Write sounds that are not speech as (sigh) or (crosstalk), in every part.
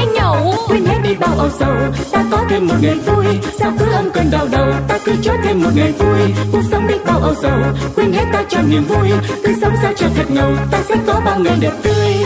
nhanh nhẩu quên hết đi bao âu sầu ta có thêm một ngày vui. Sao cứ âm cơn đau đầu ta cứ cho thêm một ngày vui. Cuộc sống đi bao âu sầu quên hết ta cho niềm vui. Cứ sống sao cho thật ngầu ta sẽ có bao ngày đẹp tươi.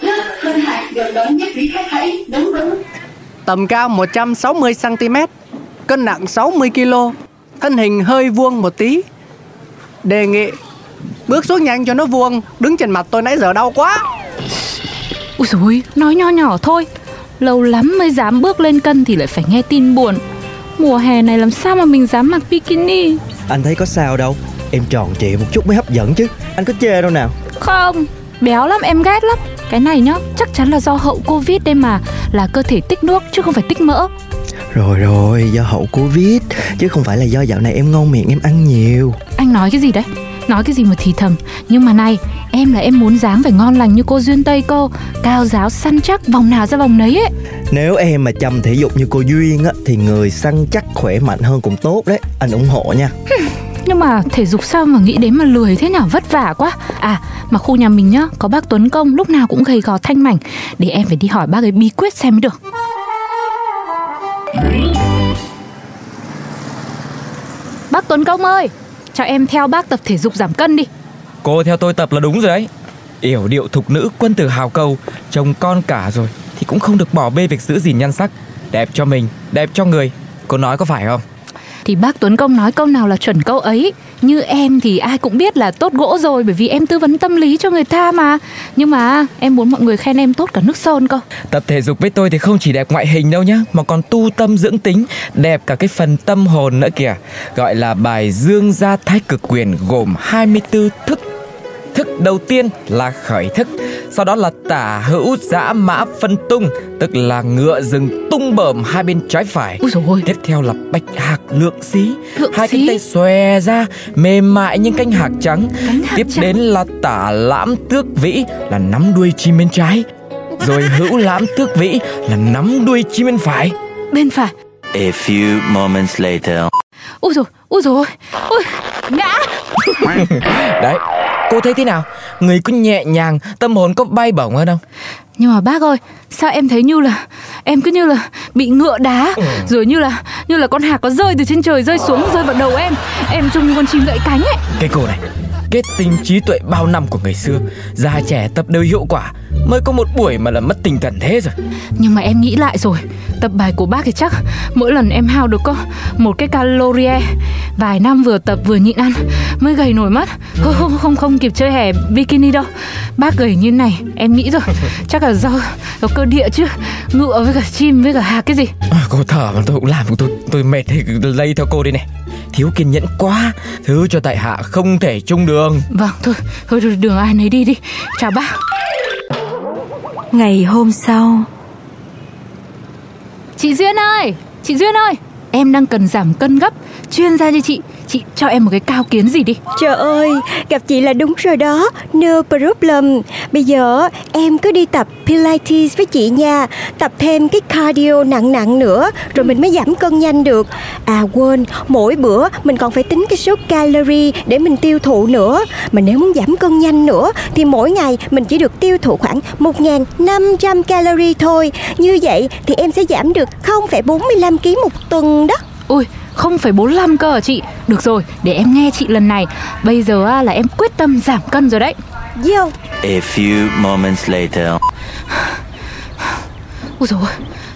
Lên hạt gần đến nhất vị khách thấy đúng đúng Tầm cao 160cm Cân nặng 60kg Thân hình hơi vuông một tí. Đề nghị Bước xuống nhanh cho nó vuông Đứng trên mặt tôi nãy giờ đau quá Ui dồi nói nho nhỏ thôi. Lâu lắm mới dám bước lên cân thì lại phải nghe tin buồn. Mùa hè này làm sao mà mình dám mặc bikini? Anh thấy có sao đâu. Em tròn trịa một chút mới hấp dẫn chứ. Anh có chê đâu nào. Không, béo lắm em ghét lắm. Cái này nhá, chắc chắn là do hậu Covid đây mà. Là cơ thể tích nước chứ không phải tích mỡ. Rồi rồi do hậu Covid. Chứ không phải là do dạo này em ngon miệng em ăn nhiều. Anh nói cái gì đấy? Nói cái gì mà thì thầm. Nhưng mà này, em là em muốn dáng phải ngon lành như cô Duyên Tây cô. Cao giáo săn chắc, vòng nào ra vòng nấy ấy. Nếu em mà chăm thể dục như cô Duyên á Thì người săn chắc khỏe mạnh hơn cũng tốt đấy. Anh ủng hộ nha. Nhưng mà thể dục sao mà nghĩ đến mà lười thế nhở? Vất vả quá. À mà khu nhà mình nhá Có bác Tuấn Công lúc nào cũng gầy gò thanh mảnh. Để em phải đi hỏi bác ấy bí quyết xem mới được. Bác Tuấn Công ơi cho em theo bác tập thể dục giảm cân đi. Cô theo tôi tập là đúng rồi đấy. Yểu điệu thục nữ quân tử hào cầu Chồng con cả rồi Thì cũng không được bỏ bê việc giữ gìn nhan sắc. Đẹp cho mình, đẹp cho người. Cô nói có phải không? Thì bác Tuấn Công nói câu nào là chuẩn câu ấy. Như em thì ai cũng biết là tốt gỗ rồi, Bởi vì em tư vấn tâm lý cho người ta mà. Nhưng mà em muốn mọi người khen em tốt cả nước sơn cơ. Tập thể dục với tôi thì không chỉ đẹp ngoại hình đâu nhá, Mà còn tu tâm dưỡng tính, Đẹp cả cái phần tâm hồn nữa kìa. Gọi là bài Dương Gia Thái Cực Quyền Gồm 24 thức. Thức đầu tiên là khởi thức sau đó là tả hữu dã mã phân tung Tức là ngựa rừng tung bờm hai bên trái phải. Úi dồi ôi. Tiếp theo là bạch hạc lượng xí. Lượng Hai xí? cánh tay xòe ra Mềm mại như cánh hạc trắng. Cánh hạc Tiếp trắng. đến là tả lãm tước vĩ Là nắm đuôi chim bên trái. Rồi (laughs) hữu lãm tước vĩ Là nắm đuôi chim bên phải. Bên phải. A few moments later. Ui rồi, ui rồi Ui, ngã. (laughs) Đấy Cô thấy thế nào Người cứ nhẹ nhàng Tâm hồn có bay bổng hơn không Nhưng mà bác ơi, sao em thấy như là em cứ như là bị ngựa đá rồi như là như là con hạc có rơi từ trên trời rơi xuống rơi vào đầu em. Em trông như con chim gãy cánh ấy. Cái cô này Kết tinh trí tuệ bao năm của người xưa Già trẻ tập đều hiệu quả Mới có một buổi mà là mất tinh thần thế rồi Nhưng mà em nghĩ lại rồi, tập bài của bác thì chắc mỗi lần em hao được có một cái calorie. Vài năm vừa tập vừa nhịn ăn mới gầy nổi mất. Không không không, không kịp chơi hè bikini đâu. Bác gầy như này, em nghĩ rồi. (laughs) Chắc là do do cơ địa chứ. Ngựa với cả chim với cả hạc cái gì. à, Cô thở mà tôi cũng làm tôi tôi mệt thì lây theo cô đây này Thiếu kiên nhẫn quá Thứ cho tại hạ không thể chung đường Vâng, thôi, thôi thôi, đường ai nấy đi đi. Chào bác. Ngày hôm sau Chị Duyên ơi, chị Duyên ơi, em đang cần giảm cân gấp. Chuyên gia như chị, chị cho em một cái cao kiến gì đi. Trời ơi, gặp chị là đúng rồi đó. No problem. Bây giờ em cứ đi tập Pilates với chị nha. Tập thêm cái cardio nặng nặng nữa Rồi mình mới giảm cân nhanh được. À quên, mỗi bữa mình còn phải tính cái số calorie Để mình tiêu thụ nữa. Mà nếu muốn giảm cân nhanh nữa Thì mỗi ngày mình chỉ được tiêu thụ khoảng 1.500 calorie thôi. Như vậy thì em sẽ giảm được 0,45 kg một tuần đó. Ui, 0,45 cơ hả chị? Được rồi, để em nghe chị lần này. Bây giờ á, là em quyết tâm giảm cân rồi đấy. Vô A few moments later. Ui dồi ôi,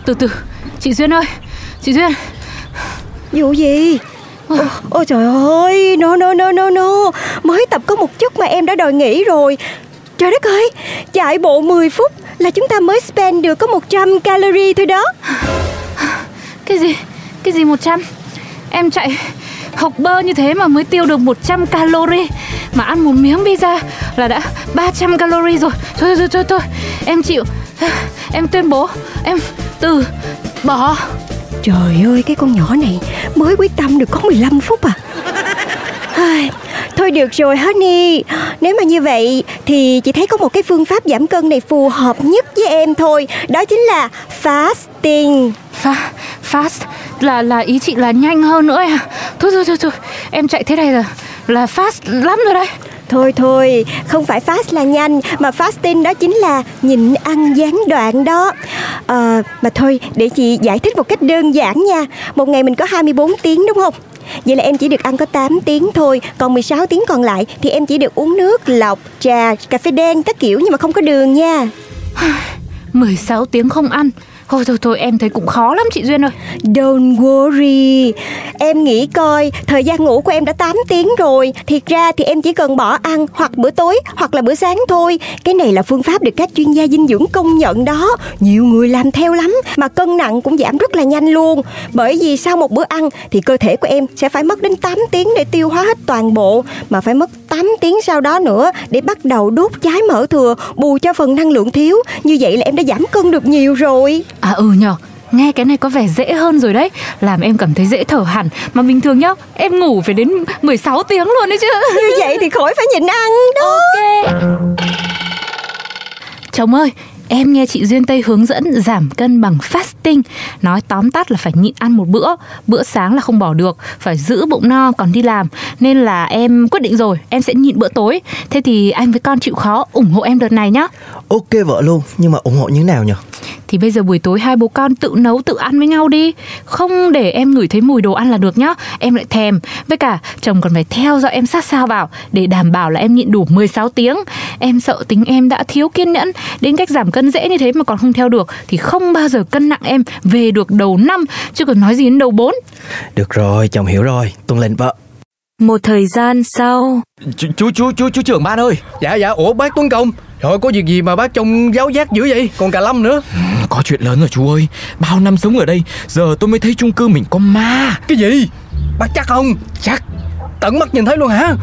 từ từ. Chị Duyên ơi, chị Duyên. Vụ gì? Ôi, ôi trời ơi, no no no no no Mới tập có một chút mà em đã đòi nghỉ rồi Trời đất ơi, chạy bộ 10 phút là chúng ta mới spend được có 100 calorie thôi đó Cái gì? Cái gì 100? Em chạy học bơ như thế mà mới tiêu được 100 calorie. Mà ăn một miếng pizza là đã 300 calorie rồi. Thôi thôi thôi thôi Em chịu. Em tuyên bố. Em từ bỏ. Trời ơi cái con nhỏ này Mới quyết tâm được có 15 phút à. Thôi được rồi Honey. Nếu mà như vậy Thì chị thấy có một cái phương pháp giảm cân này phù hợp nhất với em thôi. Đó chính là fasting. Fa, fast là là ý chị là nhanh hơn nữa à Thôi thôi thôi thôi. Em chạy thế này là là fast lắm rồi đấy. Thôi thôi, không phải fast là nhanh Mà fasting đó chính là nhịn ăn gián đoạn đó. À, Mà thôi, để chị giải thích một cách đơn giản nha. Một ngày mình có 24 tiếng đúng không? Vậy là em chỉ được ăn có 8 tiếng thôi. Còn 16 tiếng còn lại Thì em chỉ được uống nước, lọc, trà, cà phê đen các kiểu Nhưng mà không có đường nha. (sighs) 16 tiếng không ăn Thôi thôi thôi, em thấy cũng khó lắm chị Duyên ơi. Don't worry. Em nghĩ coi, Thời gian ngủ của em đã 8 tiếng rồi. Thiệt ra thì em chỉ cần bỏ ăn Hoặc bữa tối hoặc là bữa sáng thôi. Cái này là phương pháp được các chuyên gia dinh dưỡng công nhận đó. Nhiều người làm theo lắm, Mà cân nặng cũng giảm rất là nhanh luôn. Bởi vì sau một bữa ăn Thì cơ thể của em sẽ phải mất đến 8 tiếng Để tiêu hóa hết toàn bộ, Mà phải mất 8 tiếng sau đó nữa Để bắt đầu đốt cháy mỡ thừa Bù cho phần năng lượng thiếu. Như vậy là em đã giảm cân được nhiều rồi. À ừ nhờ. Nghe cái này có vẻ dễ hơn rồi đấy. Làm em cảm thấy dễ thở hẳn. Mà bình thường nhá Em ngủ phải đến 16 tiếng luôn đấy chứ. Như vậy thì khỏi phải nhịn ăn đó. Ok. Chồng ơi Em nghe chị Duyên Tây hướng dẫn giảm cân bằng fasting. Nói tóm tắt là phải nhịn ăn một bữa. Bữa sáng là không bỏ được, Phải giữ bụng no, còn đi làm. Nên là em quyết định rồi, Em sẽ nhịn bữa tối. Thế thì anh với con chịu khó ủng hộ em đợt này nhá. Ok vợ luôn, Nhưng mà ủng hộ như thế nào nhỉ thì bây giờ buổi tối hai bố con tự nấu tự ăn với nhau đi. Không để em ngửi thấy mùi đồ ăn là được nhá. Em lại thèm. Với cả chồng còn phải theo dõi em sát sao vào Để đảm bảo là em nhịn đủ 16 tiếng. Em sợ tính em đã thiếu kiên nhẫn. Đến cách giảm cân dễ như thế mà còn không theo được Thì không bao giờ cân nặng em về được đầu năm Chứ còn nói gì đến đầu 4 Được rồi chồng hiểu rồi. Tuân lệnh vợ. Một thời gian sau. Chú chú chú chú, chú trưởng ban ơi. Dạ dạ ủa bác Tuấn Công Trời có việc gì mà bác trông giáo giác dữ vậy? Còn cả Lâm nữa. Có chuyện lớn rồi chú ơi. Bao năm sống ở đây Giờ tôi mới thấy chung cư mình có ma. Cái gì? Bác chắc không? Chắc. Tận mắt nhìn thấy luôn hả?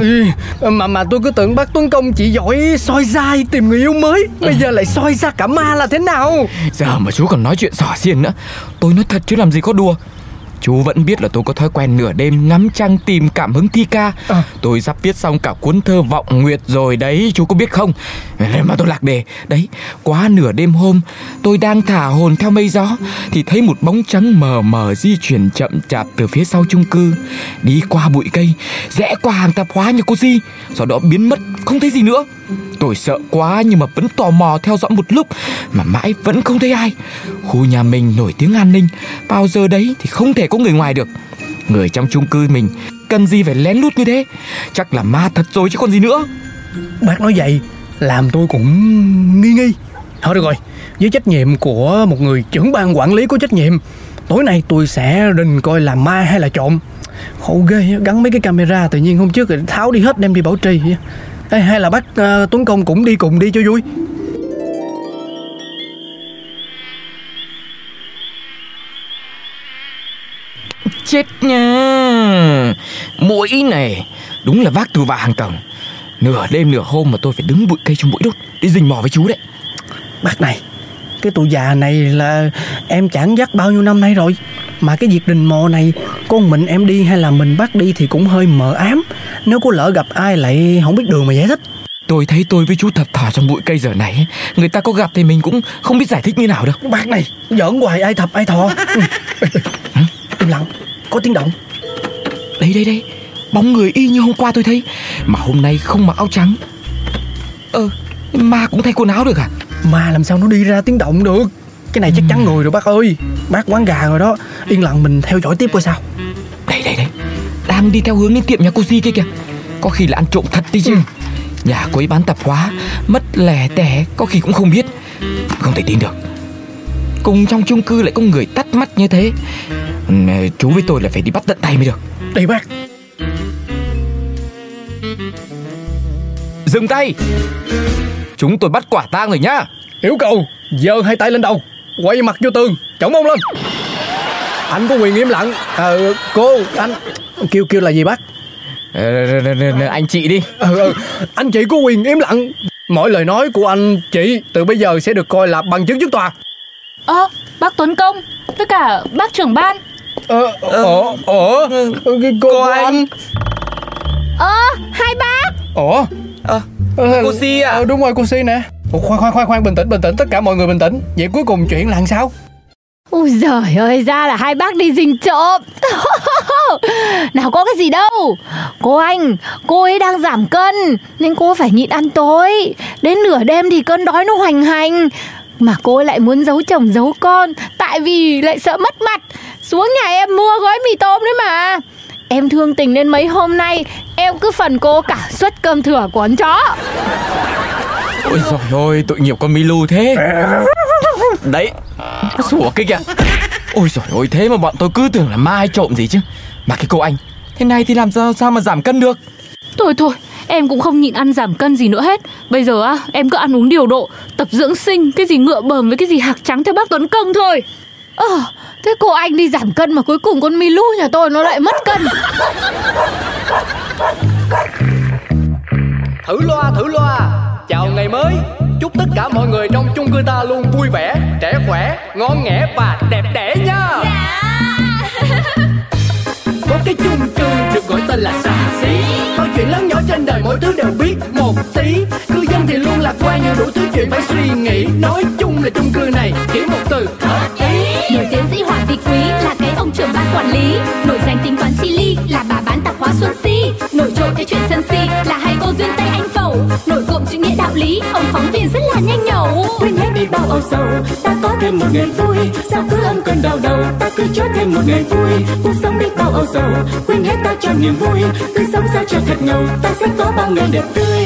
Ừ. Mà mà tôi cứ tưởng bác Tuấn Công chỉ giỏi soi dai tìm người yêu mới. Bây giờ lại soi ra cả ma là thế nào? Giờ mà chú còn nói chuyện xỏ xiên nữa Tôi nói thật chứ làm gì có đùa Chú vẫn biết là tôi có thói quen nửa đêm ngắm trăng tìm cảm hứng thi ca. À. Tôi sắp viết xong cả cuốn thơ vọng nguyệt rồi đấy Chú có biết không? Nên mà tôi lạc đề. Đấy quá nửa đêm hôm Tôi đang thả hồn theo mây gió Thì thấy một bóng trắng mờ mờ di chuyển chậm chạp từ phía sau chung cư. Đi qua bụi cây Rẽ qua hàng tạp hóa nhà cô Di Sau đó biến mất không thấy gì nữa Tôi sợ quá nhưng mà vẫn tò mò theo dõi một lúc Mà mãi vẫn không thấy ai. Khu nhà mình nổi tiếng an ninh, Bao giờ đấy thì không thể có người ngoài được. Người trong chung cư mình Cần gì phải lén lút như thế? Chắc là ma thật rồi chứ còn gì nữa. Bác nói vậy Làm tôi cũng nghi nghi. Thôi được rồi, Với trách nhiệm của một người trưởng ban quản lý có trách nhiệm, Tối nay tôi sẽ rình coi là ma hay là trộm. Khổ ghê, gắn mấy cái camera tự nhiên hôm trước rồi tháo đi hết đem đi bảo trì. Ê, hay là bác uh, Tuấn Công cũng đi cùng đi cho vui. Chết nha. Mũi này Đúng là vác từ vạ hàng tầng Nửa đêm nửa hôm mà tôi phải đứng bụi cây trong mũi đốt Đi rình mò với chú đấy. Bác này Cái tụi già này là em chẳng dắt bao nhiêu năm nay rồi. Mà cái việc đình mò này Con mình em đi hay là mình bắt đi thì cũng hơi mờ ám. Nếu có lỡ gặp ai lại không biết đường mà giải thích. Tôi thấy tôi với chú thập thò trong bụi cây giờ này. Người ta có gặp thì mình cũng không biết giải thích như nào đâu. Bác này giỡn hoài ai thập ai thò. (laughs) Ừ. Im lặng Có tiếng động. Đây đây đây. Bóng người y như hôm qua tôi thấy. Mà hôm nay không mặc áo trắng. Ơ ờ, Ma cũng thay quần áo được à Ma làm sao nó đi ra tiếng động được? Cái này chắc chắn người rồi bác ơi. Bác quán gà rồi đó. Yên lặng mình theo dõi tiếp coi sao. Đây đây đây Đang đi theo hướng đến tiệm nhà cô Di kia kìa. Có khi là ăn trộm thật đi chứ. Ừ. Nhà cô ấy bán tạp hóa Mất lẻ tẻ Có khi cũng không biết. Không thể tin được. Cùng trong chung cư lại có người tắt mắt như thế. Ừ, Chú với tôi là phải đi bắt tận tay mới được. Đây bác. Dừng tay Chúng tôi bắt quả tang rồi nhá. Yêu cầu giơ hai tay lên đầu Quay mặt vô tường Chổng mông lên. Anh có quyền im lặng. À, Cô anh kêu kêu là gì bác? Ờ, Anh chị đi. Ừ, ừ. anh chị có quyền im lặng. Mọi lời nói của anh chị từ bây giờ sẽ được coi là bằng chứng trước tòa. Ơ, bác Tuấn Công, tất cả bác trưởng ban. ờ ủa ủa cô, cô anh. Ơ, hai bác. Ủa? Ờ, Ờ, cô Si à? ờ, đúng rồi cô Si nè. Ủa, khoan khoan khoan khoan bình tĩnh bình tĩnh tất cả mọi người bình tĩnh. Vậy cuối cùng chuyện là làm sao? Ôi giời ơi, ra là hai bác đi rình trộm. (laughs) Nào có cái gì đâu. Cô anh, cô ấy đang giảm cân Nên cô phải nhịn ăn tối. Đến nửa đêm thì cơn đói nó hoành hành. Mà cô ấy lại muốn giấu chồng giấu con Tại vì lại sợ mất mặt. Xuống nhà em mua gói mì tôm đấy mà Em thương tình nên mấy hôm nay Em cứ phần cô cả suất cơm thừa của con chó. Ôi giời ơi, tội nghiệp con Milu thế. Đấy, nó sủa kia kìa. Ôi giời ơi, thế mà bọn tôi cứ tưởng là ma hay trộm gì chứ. Mà cái cô anh Thế này thì làm sao sao mà giảm cân được? Thôi thôi, em cũng không nhịn ăn giảm cân gì nữa hết. Bây giờ á, em cứ ăn uống điều độ, tập dưỡng sinh, cái gì ngựa bờm với cái gì hạc trắng theo bác Tuấn Công thôi. Ờ, thế cô anh đi giảm cân mà cuối cùng con Milu nhà tôi nó lại mất cân. Thử loa thử loa. Chào ngày mới. Chúc tất cả mọi người trong chung cư ta luôn vui vẻ trẻ khỏe ngon nghẻ và đẹp đẽ nha. Có cái chung cư được gọi tên là xà xí. Mọi chuyện lớn nhỏ trên đời mỗi thứ đều biết một tí. cư dân thì luôn lạc quan nhiều đủ thứ chuyện phải suy nghĩ. Nói chung là chung cư này chỉ một từ. Hợp ý. Nổi tiến sĩ Hoàng Vị Quý là cái ông trưởng ban quản lý. Nổi danh tính toán chi ly là bà bán tạp hóa Xuân Si. Nổi trội cái chuyện sân si là hai cô duyên Tây Anh Phẩu. Nổi cộm chữ nghĩa đạo lý, ông phóng viên rất là nhanh nhẩu. Quên hết đi bao âu sầu ta có thêm một ngày vui. Sao cứ âm cơn đau đầu ta cứ cho thêm một ngày vui. Cuộc sống đi bao âu sầu quên hết ta cho niềm vui. Cứ sống sao cho thật ngầu ta sẽ có bao ngày đẹp tươi